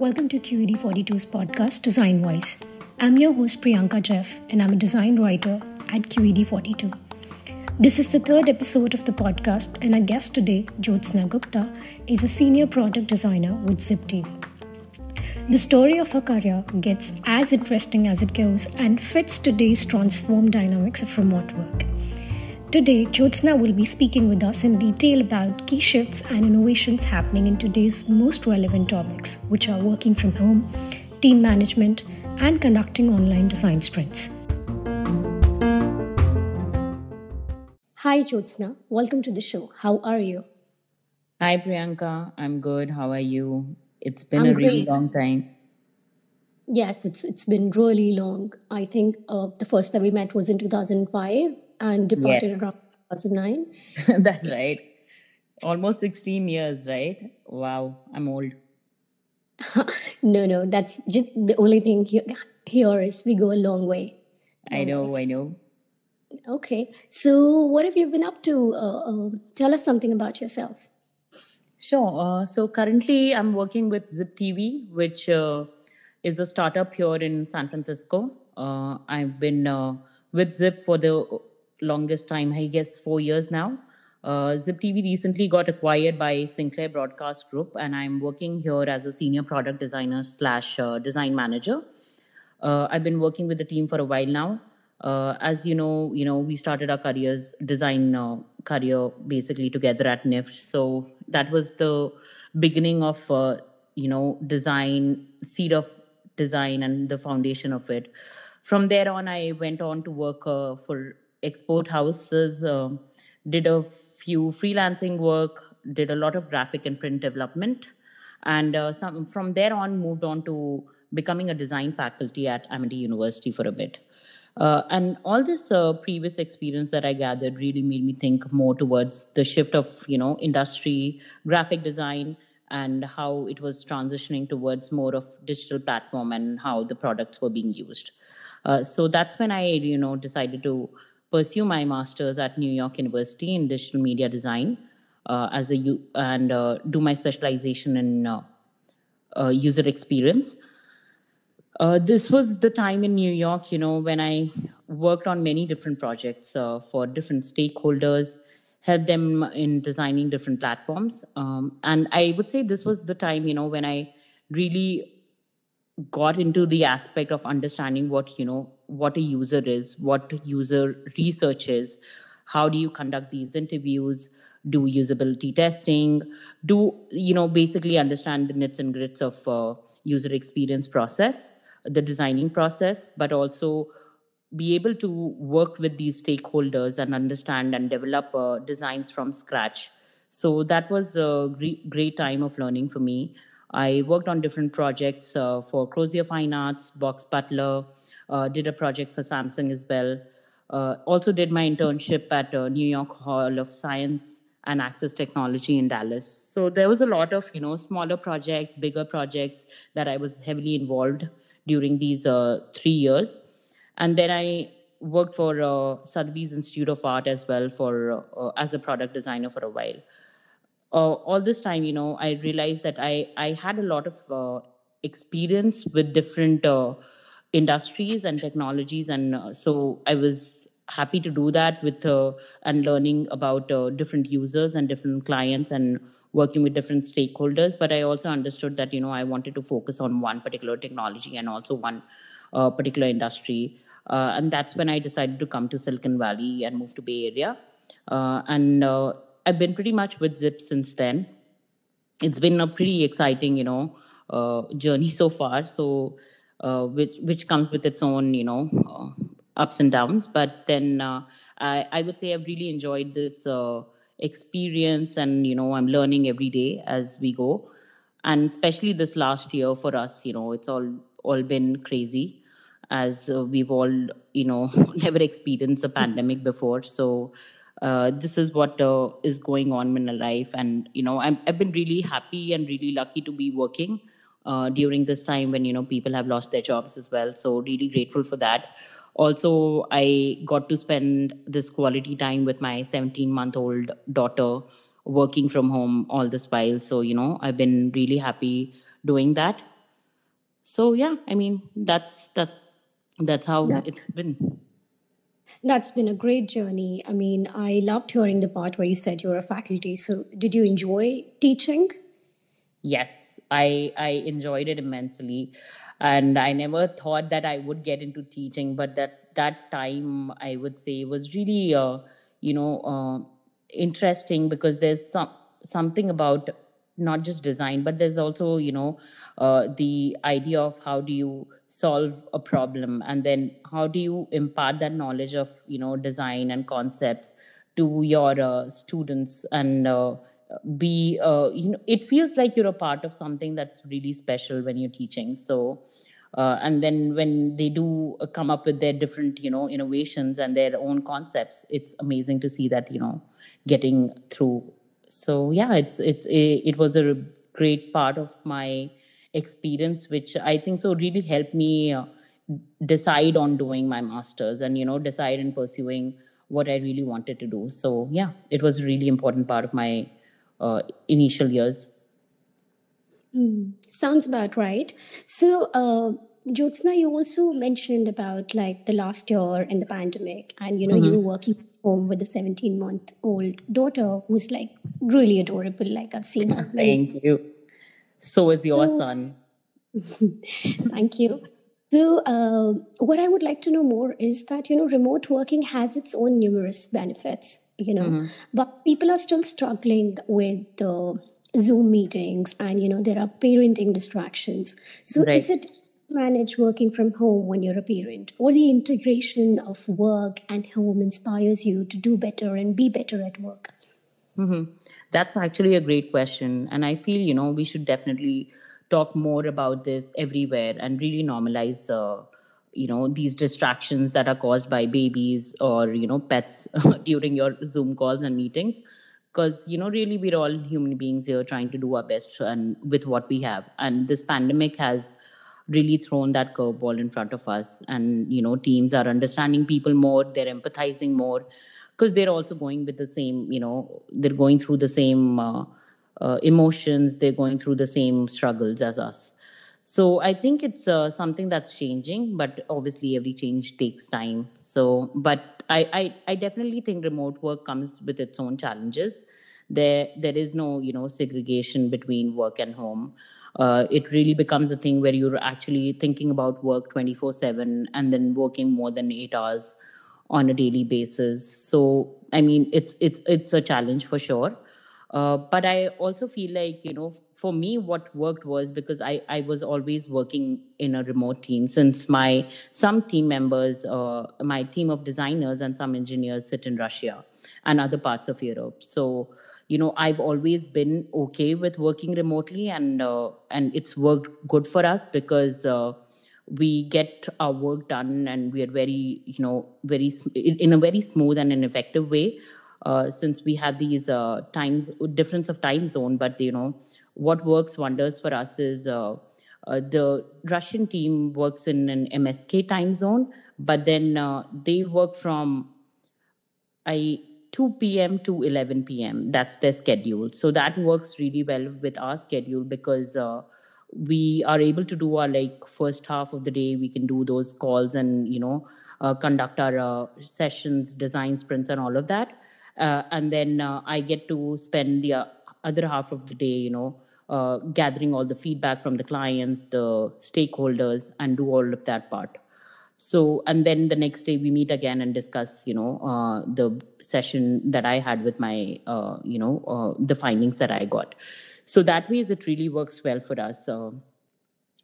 Welcome to QED42's podcast, designwise. I'm your host, Priyanka Jeff, and I'm a design writer at QED42. This is the third episode of the podcast, and our guest today, Jyotsna Gupta, is a senior product designer with ZipTV. The story of her career gets as interesting as it goes and fits today's transformed dynamics of remote work. Today, Jyotsna will be speaking with us in detail about key shifts and innovations happening in today's most relevant topics, which are working from home, team management, and conducting online design sprints. Hi, Jyotsna. Welcome to the show. How are you? Hi, Priyanka. I'm good. How are you? It's been I'm a really great. long time. Yes, it's it's been really long. I think uh, the first time we met was in 2005 and departed Yes, around 2009. that's right. Almost 16 years, right? Wow, I'm old. No, no, that's just the only thing here, here is we go a long way. I know, way. I know. Okay, so what have you been up to? Uh, uh, tell us something about yourself. Sure. Uh, so currently, I'm working with Zip TV, which uh, is a startup here in San Francisco. Uh, I've been uh, with Zip for the longest time, I guess four years now. Uh, Zip TV recently got acquired by Sinclair Broadcast Group, and I'm working here as a senior product designer slash uh, design manager. Uh, I've been working with the team for a while now. Uh, as you know, you know we started our careers design uh, career basically together at NIFT. So that was the beginning of uh, you know design, seed of design, and the foundation of it. From there on, I went on to work for export houses. um did a few freelancing work. Did a lot of graphic and print development and uh, some, from there on moved on to becoming a design faculty at amity university for a bit uh, and all this uh, previous experience that i gathered really made me think more towards the shift of you know industry graphic design and how it was transitioning towards more of digital platform and how the products were being used uh, so that's when i you know decided to pursue my master's at new york university in digital media design uh, as a u- and uh, do my specialization in uh, uh, user experience. Uh, this was the time in New York, you know, when I worked on many different projects for different stakeholders, helped them in designing different platforms. Um, and I would say this was the time, you know, when I really got into the aspect of understanding what you know what a user is what user research is how do you conduct these interviews do usability testing do you know basically understand the nits and grits of uh, user experience process the designing process but also be able to work with these stakeholders and understand and develop uh, designs from scratch. So that was a great, great time of learning for me I worked on different projects uh, for Crozier Fine Arts, Box Butler, uh, did a project for Samsung as well. Uh, also did my internship at uh, New York Hall of Science and Access Technology in Dallas. So there was a lot of you know smaller projects, bigger projects that I was heavily involved during these uh, three years, and then I worked for uh, Sotheby's Institute of Art as well for as a product designer for a while uh, all this time, you know, I realized that I I had a lot of uh, experience with different uh, industries and technologies, and uh, so I was happy to do that with uh, and learning about uh, different users and different clients and working with different stakeholders. But I also understood that you know I wanted to focus on one particular technology and also one particular industry, and that's when I decided to come to Silicon Valley and move to Bay Area, and I've been pretty much with Zip since then. It's been a pretty exciting you know uh, journey so far. So uh, which which comes with its own you know uh, ups and downs. But then uh, I, I would say i've really enjoyed this uh, experience and you know i'm learning every day as we go. And especially this last year for us you know it's all all been crazy as we've all you know never experienced a pandemic before. So uh, this is what uh, is going on in my life. And you know I'm, i've been really happy and really lucky to be working uh, during this time when you know people have lost their jobs as well. So really grateful for that. Also i got to spend this quality time with my 17 month old daughter working from home all this while. So you know i've been really happy doing that. So yeah i mean that's that's that's how it's been that's been a great journey. I mean, I loved hearing the part where you said you're a faculty. So, did you enjoy teaching? Yes, I I enjoyed it immensely, and I never thought that I would get into teaching. But that that time, I would say, was really uh, you know uh, interesting because there's some something about not just design, but there's also you know uh, the idea of how do you solve a problem, and then how do you impart that knowledge of you know design and concepts to your uh, students and uh, be uh, you know it feels like you're a part of something that's really special when you're teaching. So uh, and then when they do uh, come up with their different you know innovations and their own concepts it's amazing to see that you know getting through so yeah it's it's it, it was a great part of my experience which i think so really helped me uh, decide on doing my masters and you know decide and pursuing what i really wanted to do. So yeah it was a really important part of my uh, initial years. Hmm, sounds about right. So, uh, Jyotsna, you also mentioned about like the last year and the pandemic, and you know, you hmm were working home with a 17 month old daughter who's like really adorable. Like, I've seen her thank you so is your So, son thank you. So, uh, what I would like to know more is that, you know, remote working has its own numerous benefits, you know, hmm but people are still struggling with the Zoom meetings and, you know, there are parenting distractions. So, is it manage working from home when you're a parent, or the integration of work and home inspires you to do better and be better at work? hmm That's actually a great question. And I feel, you know, we should definitely talk more about this everywhere and really normalize, uh, you know, these distractions that are caused by babies or, you know, pets during your Zoom calls and meetings. Because, you know, really we're all human beings here trying to do our best and with what we have. And this pandemic has really thrown that curveball in front of us. And, you know, teams are understanding people more, they're empathizing more because they're also going with the same you know they're going through the same uh, uh, emotions they're going through the same struggles as us. So i think it's uh, something that's changing but obviously every change takes time. So but I, I i definitely think remote work comes with its own challenges. There there is no you know segregation between work and home uh, it really becomes a thing where you're actually thinking about work 24 7 and then working more than eight hours on a daily basis. So i mean it's it's it's a challenge for sure uh, but i also feel like you know for me what worked was because i i was always working in a remote team since my some team members uh, my team of designers and some engineers sit in russia and other parts of europe. So you know i've always been okay with working remotely and uh, and it's worked good for us because uh, we get our work done and we are very you know very in a very smooth and an effective way uh, since we have these uh, times difference of time zone but you know what works wonders for us is uh, uh, the russian team works in an msk time zone but then uh, they work from I 2 p.m. to 11 p.m. That's their schedule. So that works really well with our schedule because we are able to do our like first half of the day. We can do those calls and you know uh, conduct our uh, sessions, design sprints, and all of that. Uh, and then uh, I get to spend the uh, other half of the day, you know, uh, gathering all the feedback from the clients, the stakeholders, and do all of that part. So and then the next day we meet again and discuss you know uh, the session that i had with my uh, you know the findings that i got. So that ways it really works well for us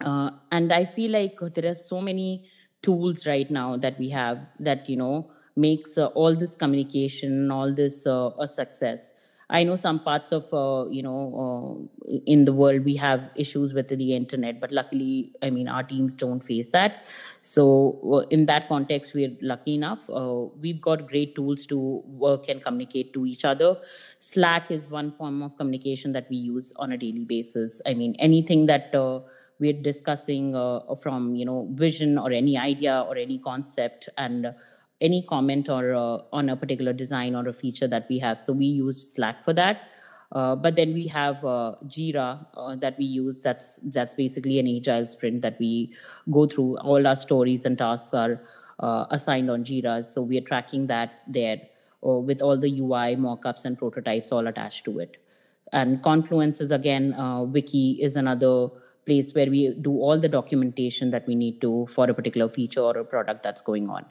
and i feel like there are so many tools right now that we have that you know makes uh, all this communication all this uh, a success I know some parts of uh, you know uh, in the world we have issues with the internet, but luckily, I mean, our teams don't face that. So uh, in that context, we're lucky enough. Uh, we've got great tools to work and communicate to each other. Slack is one form of communication that we use on a daily basis. I mean, anything that we're discussing from you know vision or any idea or any concept and any comment or uh, on a particular design or a feature that we have. So we use Slack for that. Uh, but then we have uh, Jira uh, that we use. That's that's basically an agile sprint that we go through. All our stories and tasks are uh, assigned on Jira, so we are tracking that there uh, with all the UI mockups and prototypes all attached to it. And Confluence is again Wiki is another place where we do all the documentation that we need to for a particular feature or a product that's going on.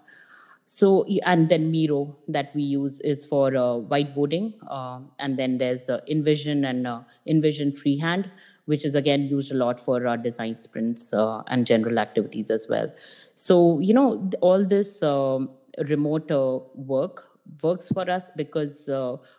So, and then Miro that we use is for uh, whiteboarding. Uh, and then there's uh, InVision and uh, InVision Freehand, which is again used a lot for our design sprints uh, and general activities as well. So, you know, all this um, remote uh, work works for us because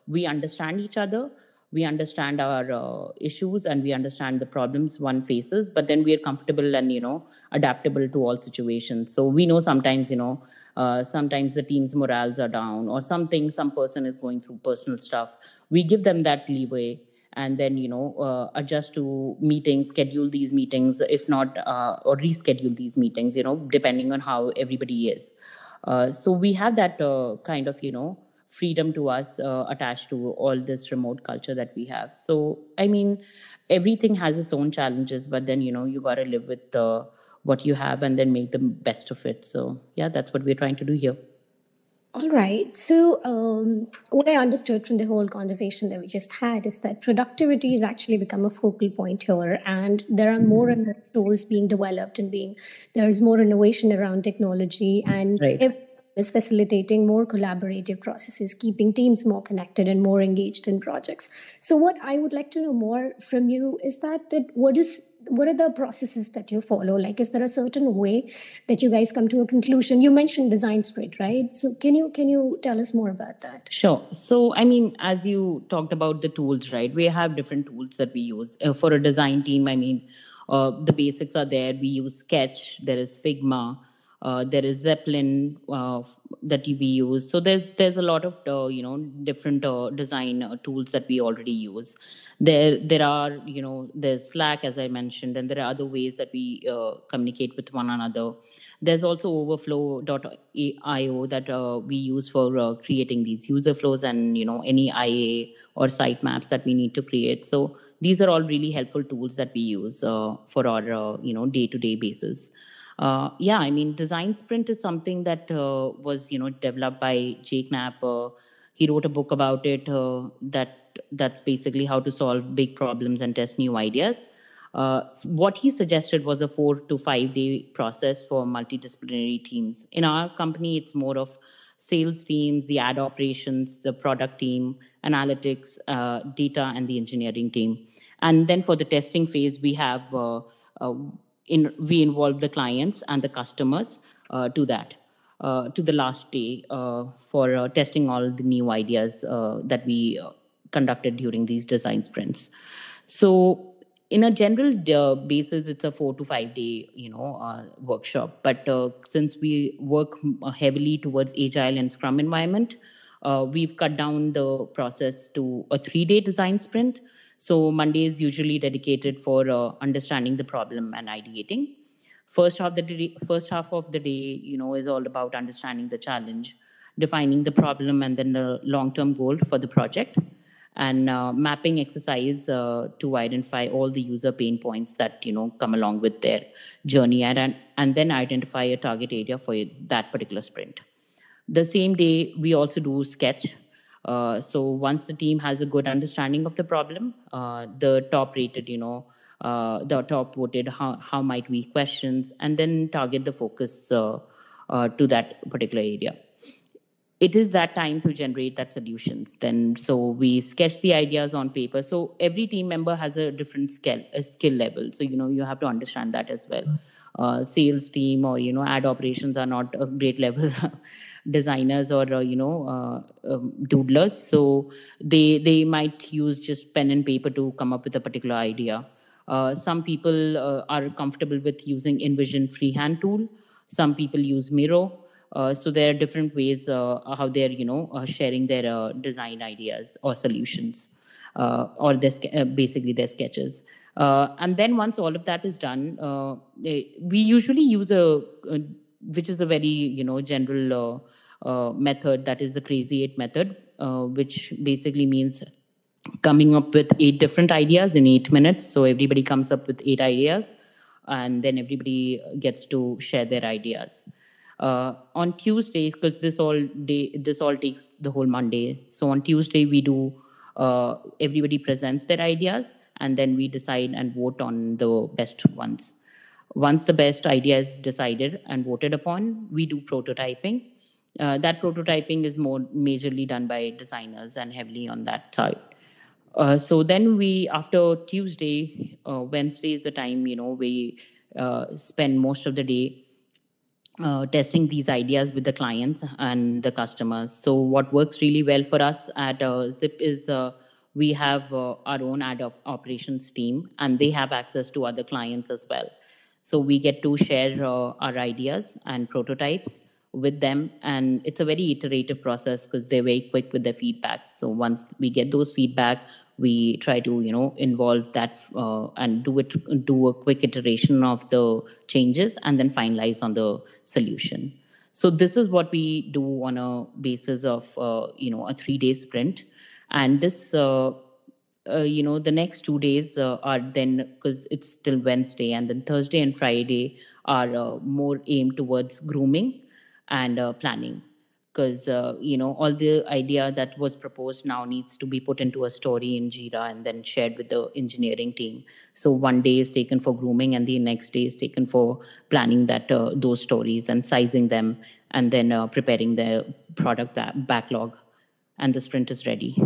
we understand each other we understand our uh, issues and we understand the problems one faces but then we are comfortable and you know adaptable to all situations so we know sometimes you know uh, sometimes the team's morals are down or something some person is going through personal stuff. We give them that leeway and then you know uh, adjust to meetings schedule these meetings if not uh, or reschedule these meetings you know depending on how everybody is. Uh, so we have that uh, kind of you know freedom to us uh, attached to all this remote culture that we have. So i mean everything has its own challenges but then you know you got to live with uh, what you have and then make the best of it so yeah that's what we're trying to do here all right. So, um, what I understood from the whole conversation that we just had is that productivity has actually become a focal point here, and there are more and more tools being developed and being there is more innovation around technology, and right. if is facilitating more collaborative processes, keeping teams more connected and more engaged in projects. So, what I would like to know more from you is that that what is what are the processes that you follow? Like, is there a certain way that you guys come to a conclusion? You mentioned design sprint, right? So, can you can you tell us more about that? Sure. So, I mean, as you talked about the tools, right? We have different tools that we use uh, for a design team. I mean, uh, the basics are there. We use Sketch. There is Figma. Uh, there is Zeplin uh, that we use. So there's there's a lot of uh, you know different uh, design uh, tools that we already use. There there are you know there's Slack as I mentioned, and there are other ways that we communicate with one another. There's also Overflow.io that we use for creating these user flows and you know any IA or sitemaps that we need to create. So these are all really helpful tools that we use for our you know day to day basis. Uh, yeah, I mean, design sprint is something that uh, was, you know, developed by Jake Knapp. Uh, he wrote a book about it. Uh, that that's basically how to solve big problems and test new ideas. Uh, what he suggested was a four to five day process for multidisciplinary teams. In our company, it's more of sales teams, the ad operations, the product team, analytics, uh, data, and the engineering team. And then for the testing phase, we have in, we involve the clients and the customers uh, to that. Uh, to the last day uh, for uh, testing all the new ideas uh, that we uh, conducted during these design sprints. So, in a general basis, it's a four to five day, you know, workshop. But since we work heavily towards agile and Scrum environment, we've cut down the process to a three day design sprint so Monday is usually dedicated for uh, understanding the problem and ideating. First half the day, first half of the day, you know, is all about understanding the challenge, defining the problem, and then the long-term goal for the project, and uh, mapping exercise uh, to identify all the user pain points that you know come along with their journey, and and then identify a target area for that particular sprint. The same day, we also do sketch uh, so once the team has a good understanding of the problem, uh, the top rated, you know, uh, the top voted, how, how might we questions, and then target the focus uh, uh, to that particular area. It is that time to generate that solutions. Then, so we sketch the ideas on paper. So every team member has a different skill, a skill level. So you know you have to understand that as well. uh, sales team or you know ad operations are not a great level designers or uh, you know uh, um, doodlers so they they might use just pen and paper to come up with a particular idea uh, some people uh, are comfortable with using InVision freehand tool some people use miro so there are different ways uh, how they're you know sharing their design ideas or solutions or their, basically their sketches uh, and then once all of that is done, uh, we usually use a, a, which is a very you know general uh, uh method that is the crazy eight method, uh, which basically means coming up with eight different ideas in eight minutes. So everybody comes up with eight ideas, and then everybody gets to share their ideas. Uh, on Tuesdays, because this all day, this all takes the whole Monday. So on Tuesday we do everybody presents their ideas and then we decide and vote on the best ones. Once the best idea is decided and voted upon, we do prototyping. Uh, that prototyping is more majorly done by designers and heavily on that side. Uh, so then we, after Tuesday, uh, Wednesday is the time, you know, we uh, spend most of the day uh, testing these ideas with the clients and the customers. So what works really well for us at uh, Zip is we have uh, our own ad op- operations team and they have access to other clients as well so we get to share uh, our ideas and prototypes with them and it's a very iterative process because they're very quick with their feedback so once we get those feedback we try to you know involve that uh, and do it do a quick iteration of the changes and then finalize on the solution. So this is what we do on a basis of uh, you know a three day sprint. And this uh, uh, you know the next two days uh, are then because it's still wednesday and then thursday and friday are uh, more aimed towards grooming and uh, planning because uh, you know all the idea that was proposed now needs to be put into a story in jira and then shared with the engineering team. So one day is taken for grooming and the next day is taken for planning that those stories and sizing them and then preparing the product backlog. And the sprint is ready.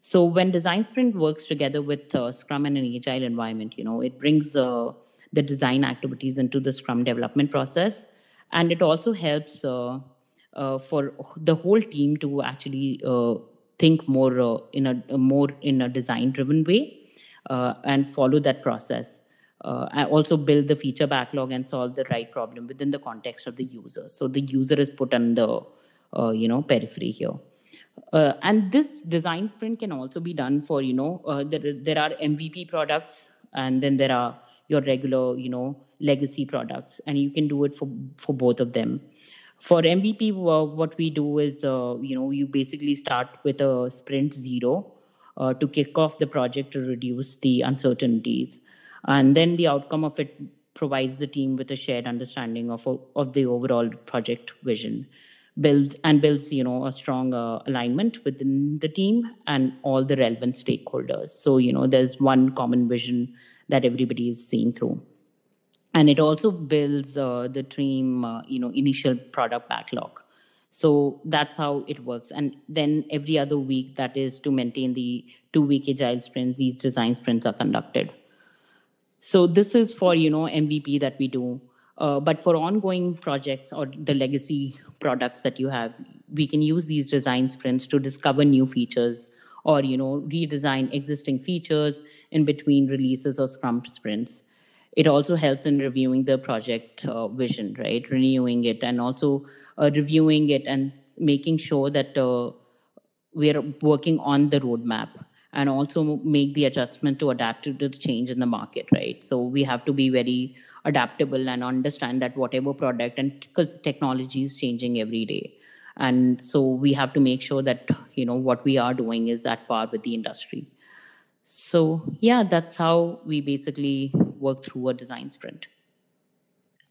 So when design sprint works together with uh, Scrum and an agile environment, you know, it brings uh, the design activities into the Scrum development process, and it also helps uh, uh for the whole team to actually uh, think more uh, in a, more in a design driven way and follow that process. and also build the feature backlog and solve the right problem within the context of the user. So the user is put on the you know periphery here. Uh, and this design sprint can also be done for, you know, uh, there, there are MVP products and then there are your regular, you know, legacy products, and you can do it for, for both of them. For MVP, what we do is, uh, you know, you basically start with a sprint zero uh, to kick off the project to reduce the uncertainties. And then the outcome of it provides the team with a shared understanding of, of the overall project vision. Builds and builds you know a strong uh, alignment within the team and all the relevant stakeholders. So you know there's one common vision that everybody is seeing through and it also builds uh, the team uh, you know initial product backlog. So that's how it works. And then every other week that is to maintain the two week agile sprints these design sprints are conducted. So this is for you know mvp that we do. Uh, but for ongoing projects or the legacy products that you have, we can use these design sprints to discover new features or you know redesign existing features in between releases or scrum sprints. It also helps in reviewing the project uh, vision, right? Renewing it and also uh, reviewing it and making sure that uh, we're working on the roadmap and also make the adjustment to adapt to the change in the market, right? So we have to be very adaptable and understand that whatever product and because technology is changing every day and so we have to make sure that you know what we are doing is at par with the industry so yeah that's how we basically work through a design sprint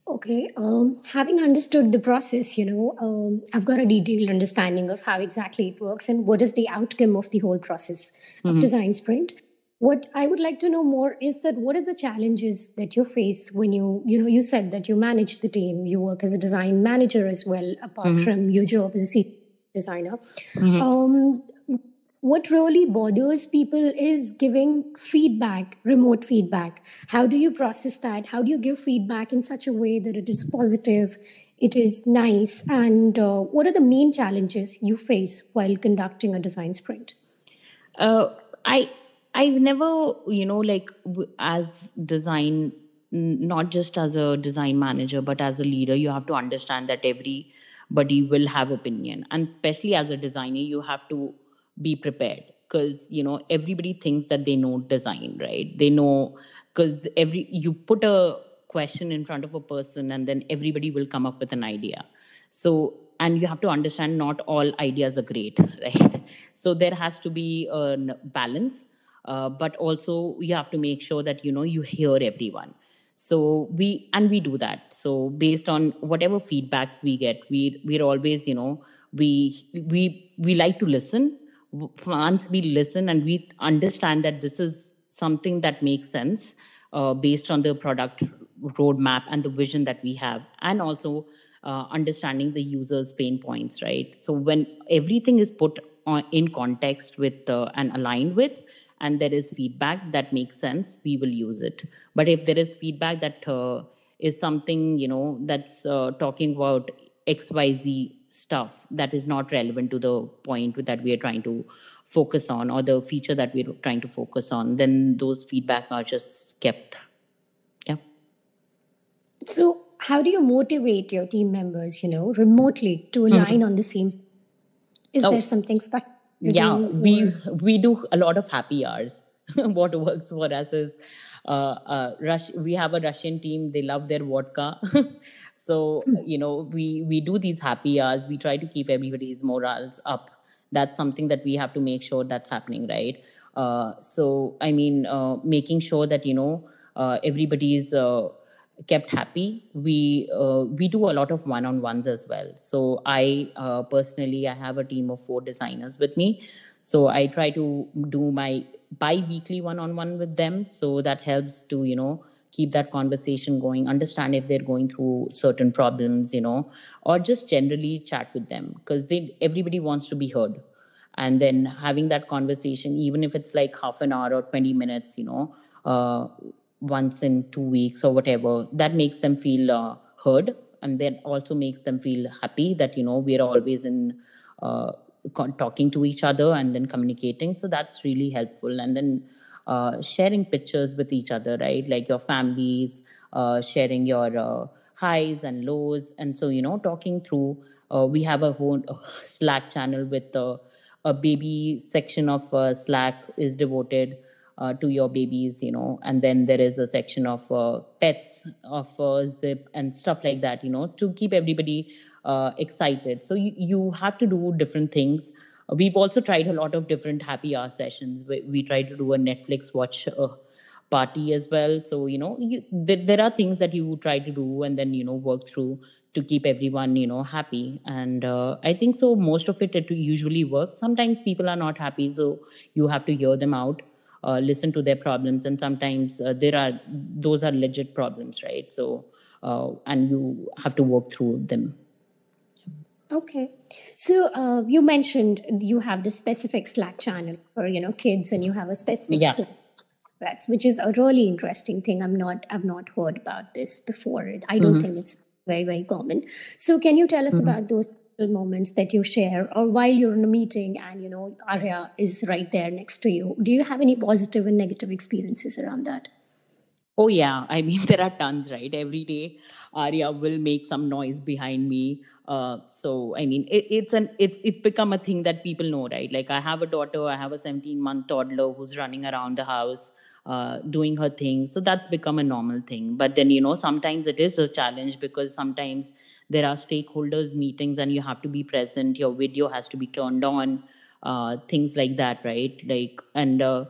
okay um, having understood the process you know um, i've got a detailed understanding of how exactly it works and what is the outcome of the whole process of mm-hmm. design sprint what i would like to know more is that what are the challenges that you face when you you know you said that you manage the team you work as a design manager as well apart mm-hmm. from your job as a designer mm-hmm. um, what really bothers people is giving feedback, remote feedback. How do you process that? How do you give feedback in such a way that it is positive, it is nice, and uh, what are the main challenges you face while conducting a design sprint? Uh, I I've never, you know, like as design, not just as a design manager, but as a leader, you have to understand that everybody will have opinion, and especially as a designer, you have to be prepared because you know everybody thinks that they know design, right? They know because every you put a question in front of a person, and then everybody will come up with an idea. So and you have to understand not all ideas are great right so there has to be a balance uh, but also you have to make sure that you know you hear everyone so we and we do that so based on whatever feedbacks we get we we're always you know we we we like to listen once we listen and we understand that this is something that makes sense uh, based on the product roadmap and the vision that we have and also uh, understanding the user's pain points right so when everything is put on, in context with uh, and aligned with and there is feedback that makes sense, we will use it. But if there is feedback that uh, is something, you know, that's uh, talking about XYZ stuff that is not relevant to the point that we are trying to focus on or the feature that we're trying to focus on, then those feedback are just kept. Yeah. So how do you motivate your team members, you know, remotely to align mm-hmm. on the same? Is oh. there something special? yeah we we do a lot of happy hours what works for us is uh, uh, Rush, we have a Russian team. They love their vodka. so, hmm. you know, we, we do these happy hours. We try to keep everybody's morals up. That's something that we have to make sure that's happening, right? Uh, so, I mean, uh, making sure that, you know, uh, everybody's uh, kept happy we uh, we do a lot of one-on-ones as well so i uh, personally i have a team of four designers with me so i try to do my bi-weekly one-on-one with them so that helps to you know keep that conversation going understand if they're going through certain problems you know or just generally chat with them because they everybody wants to be heard. And then having that conversation even if it's like half an hour or 20 minutes you know uh, once in two weeks or whatever that makes them feel uh, heard. And that also makes them feel happy that you know we're always in uh, talking to each other and then communicating. So that's really helpful. And then uh, sharing pictures with each other right like your families uh, sharing your uh, highs and lows and so you know talking through uh, we have a whole slack channel with a baby section of slack is devoted uh, to your babies, you know, and then there is a section of uh, pets, of uh, zip and stuff like that, you know, to keep everybody uh, excited. So you, you have to do different things. We've also tried a lot of different happy hour sessions. We, we try to do a Netflix watch uh, party as well. So, you know, you, there, there are things that you try to do and then, you know, work through to keep everyone, you know, happy. And uh, I think so most of it, it usually works. Sometimes people are not happy, so you have to hear them out uh, listen to their problems and sometimes uh, there are those are legit problems right so uh, and you have to work through them okay so uh, you mentioned you have the specific slack channel for you know kids and you have a specific yeah. slack that's which is a really interesting thing i'm not i've not heard about this before i don't mm-hmm. think it's very very common so can you tell us mm-hmm. about those moments that you share or while you're in a meeting and you know arya is right there next to you do you have any positive and negative experiences around that oh yeah i mean there are tons right every day arya will make some noise behind me uh, so i mean it, it's an it's it's become a thing that people know right like i have a daughter i have a 17 month toddler who's running around the house uh, doing her thing. So that's become a normal thing. But then, you know, sometimes it is a challenge because sometimes there are stakeholders meetings and you have to be present. Your video has to be turned on, uh, things like that, right? Like, and, uh,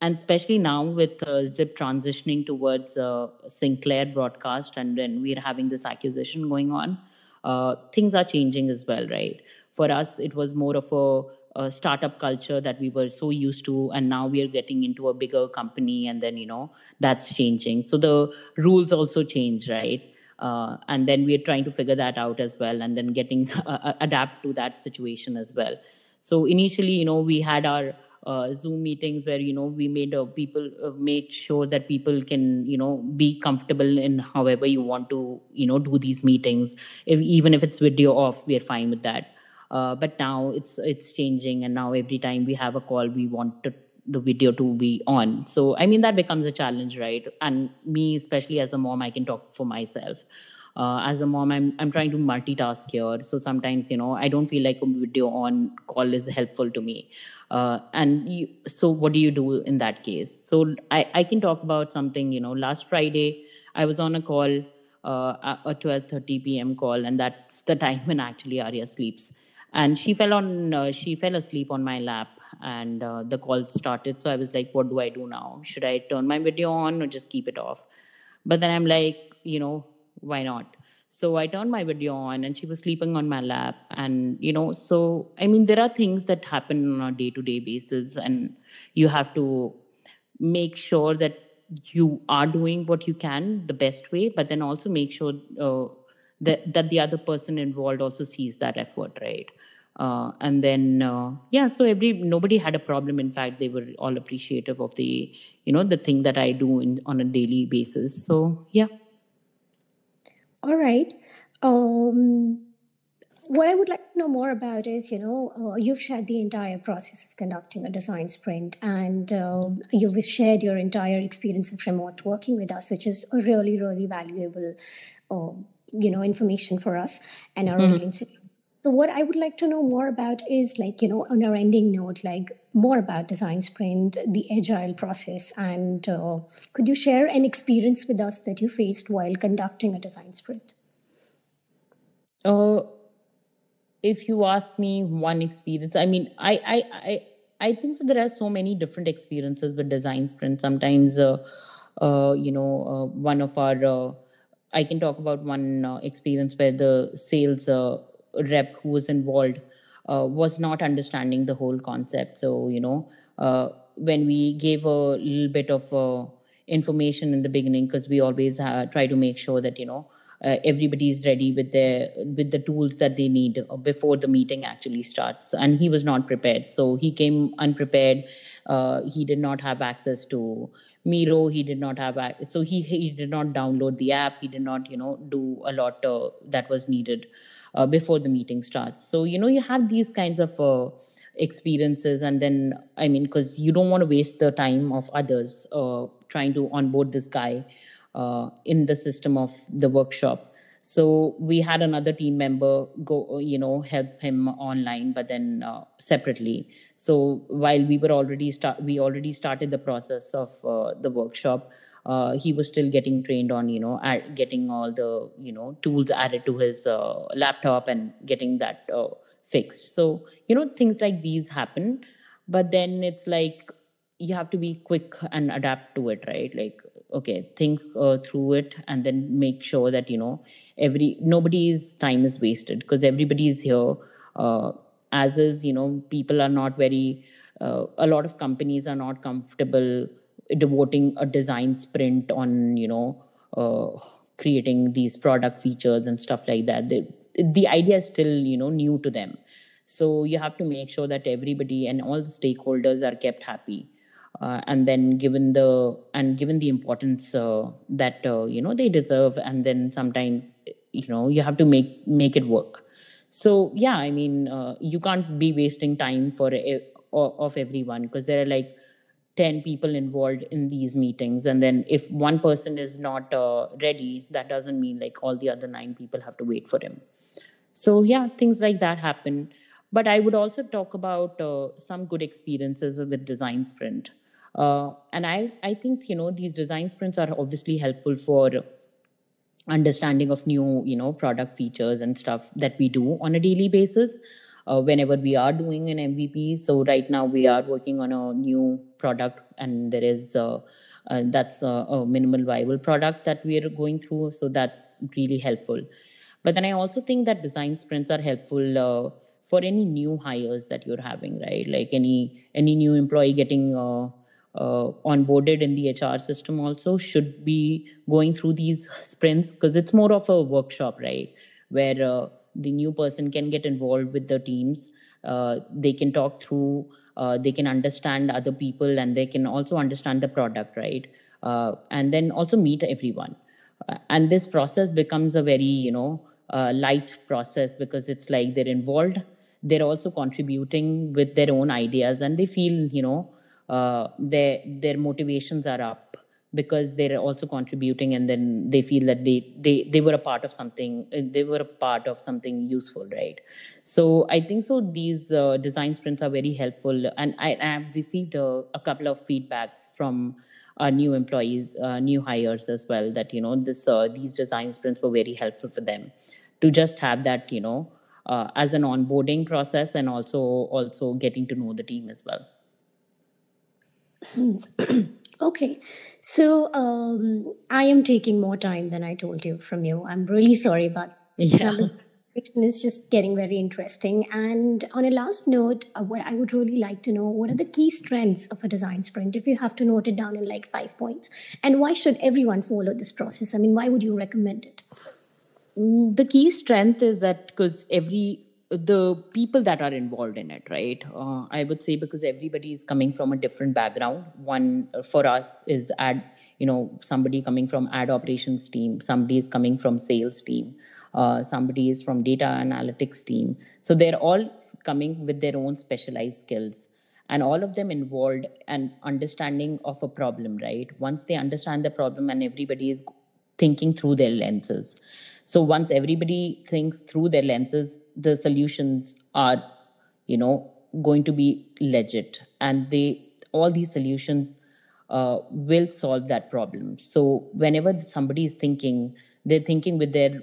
and especially now with uh, Zip transitioning towards uh, Sinclair broadcast, and then we're having this acquisition going on, uh, things are changing as well, right? For us, it was more of a uh, startup culture that we were so used to and now we are getting into a bigger company and then you know that's changing. So the rules also change right? Uh, and then we are trying to figure that out as well and then getting adapt to that situation as well. So initially you know we had our uh, zoom meetings where you know we made uh, people uh, made sure that people can you know be comfortable in however you want to you know do these meetings. If, even if it's video off we're fine with that. Uh, but now it's it's changing and now every time we have a call we want to, the video to be on. So i mean that becomes a challenge right? And me especially as a mom i can talk for myself. Uh, as a mom I'm, I'm trying to multitask here. So sometimes you know i don't feel like a video on call is helpful to me. Uh, and you, so what do you do in that case? So I, I can talk about something you know last friday i was on a call uh, a 12.30 p.m call and that's the time when actually arya sleeps and she fell on uh, she fell asleep on my lap and uh, the call started. So i was like what do i do now? Should i turn my video on or just keep it off? But then i'm like you know why not? So i turned my video on and she was sleeping on my lap. And you know so i mean there are things that happen on a day to day basis and you have to make sure that you are doing what you can the best way but then also make sure uh, that that the other person involved also sees that effort right? Uh, and then uh, yeah so every nobody had a problem. In fact they were all appreciative of the you know the thing that i do in, on a daily basis. So yeah. All right. Um, what I would like to know more about is, you know, uh, you've shared the entire process of conducting a design sprint, and uh, you've shared your entire experience of remote working with us, which is a really, really valuable, uh, you know, information for us and our mm-hmm. audience. So, what I would like to know more about is, like, you know, on our ending note, like more about design sprint, the agile process, and uh, could you share an experience with us that you faced while conducting a design sprint? Uh, if you ask me one experience, I mean, I, I, I, I think so. There are so many different experiences with design sprint. Sometimes, uh, uh, you know, uh, one of our, uh, I can talk about one uh, experience where the sales uh, rep who was involved uh, was not understanding the whole concept. So, you know, uh, when we gave a little bit of uh, information in the beginning, because we always try to make sure that, you know, uh, everybody is ready with their with the tools that they need before the meeting actually starts. And he was not prepared. So he came unprepared. Uh, he did not have access to miro he did not have so he he did not download the app he did not you know do a lot uh, that was needed uh, before the meeting starts. So, you know, you have these kinds of uh, experiences. And then, I mean, because you don't want to waste the time of others uh, trying to onboard this guy uh, in the system of the workshop. So we had another team member go, you know, help him online, but then uh, separately. So while we were already start, we already started the process of uh, the workshop uh, he was still getting trained on you know getting all the you know tools added to his uh, laptop and getting that uh, fixed so you know things like these happen but then it's like you have to be quick and adapt to it right like okay think uh, through it and then make sure that you know every nobody's time is wasted because everybody is here uh, as is you know people are not very uh, a lot of companies are not comfortable devoting a design sprint on you know uh, creating these product features and stuff like that. The, the idea is still you know new to them. So you have to make sure that everybody and all the stakeholders are kept happy uh, and then given the and given the importance uh, that uh, you know they deserve and then sometimes you know you have to make make it work. So yeah i mean uh, you can't be wasting time for a, of everyone because there are like 10 people involved in these meetings and then if one person is not uh, ready that doesn't mean like all the other nine people have to wait for him. So yeah things like that happen. But i would also talk about uh, some good experiences with design sprint uh, and i i think you know these design sprints are obviously helpful for understanding of new you know product features and stuff that we do on a daily basis uh, whenever we are doing an MVP. So right now we are working on a new product, and there is uh, uh, that's a, a, minimal viable product that we are going through. So that's really helpful. But then I also think that design sprints are helpful for any new hires that you're having, right? Like any any new employee getting uh, onboarded in the HR system also should be going through these sprints because it's more of a workshop, right? Where uh, the new person can get involved with the teams. Uh, they can talk through uh, they can understand other people and they can also understand the product right? Uh, and then also meet everyone. Uh, and this process becomes a very you know light process because it's like they're involved they're also contributing with their own ideas and they feel you know uh, their their motivations are up because they're also contributing and then they feel that they they they were a part of something uh, they were a part of something useful right? So i think so these uh, design sprints are very helpful and i have received a, a couple of feedbacks from our new employees uh, new hires as well that you know this uh, these design sprints were very helpful for them to just have that you know uh, as an onboarding process and also also getting to know the team as well okay so um, i am taking more time than i told you from you i'm really sorry but yeah is just getting very interesting. And on a last note, uh, what I would really like to know what are the key strengths of a design sprint if you have to note it down in like five points? And why should everyone follow this process? I mean, why would you recommend it? Mm, the key strength is that because every the people that are involved in it right? Uh, i would say because everybody is coming from a different background. One uh, for us is ad you know somebody coming from ad operations team somebody is coming from sales team uh, somebody is from data analytics team. So they're all coming with their own specialized skills. And all of them involved and understanding of a problem right? Once they understand the problem and everybody is thinking through their lenses. So once everybody thinks through their lenses the solutions are you know going to be legit. And they all these solutions uh, will solve that problem. So whenever somebody is thinking they're thinking with their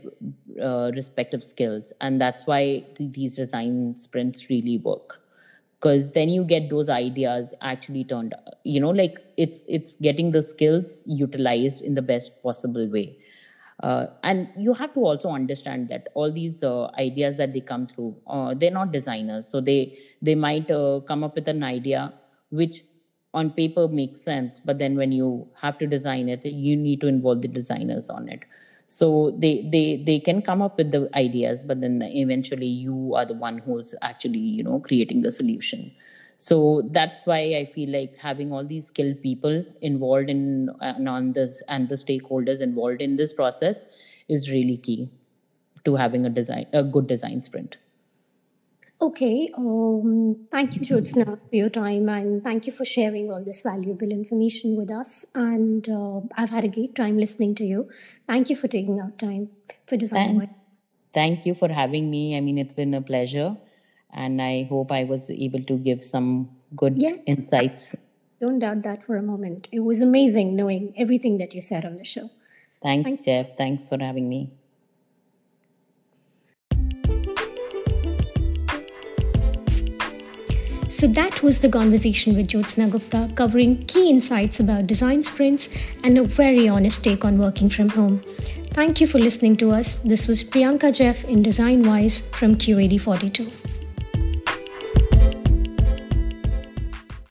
uh, respective skills. And that's why th- these design sprints really work because then you get those ideas actually turned you know like it's it's getting the skills utilized in the best possible way. Uh, and you have to also understand that all these uh, ideas that they come through uh, they're not designers. So they they might uh, come up with an idea which on paper makes sense but then when you have to design it you need to involve the designers on it so they they they can come up with the ideas but then eventually you are the one who's actually you know creating the solution. So that's why i feel like having all these skilled people involved in and on this and the stakeholders involved in this process is really key to having a design a good design sprint Okay, um, thank you, Jyotsna, for your time and thank you for sharing all this valuable information with us. And uh, I've had a great time listening to you. Thank you for taking out time for design. Thank, thank you for having me. I mean, it's been a pleasure and I hope I was able to give some good yeah. insights. Don't doubt that for a moment. It was amazing knowing everything that you said on the show. Thanks, Thanks. Jeff. Thanks for having me. So that was the conversation with Jyotsna Gupta covering key insights about design sprints and a very honest take on working from home. Thank you for listening to us. This was Priyanka Jeff in designwise from QED42.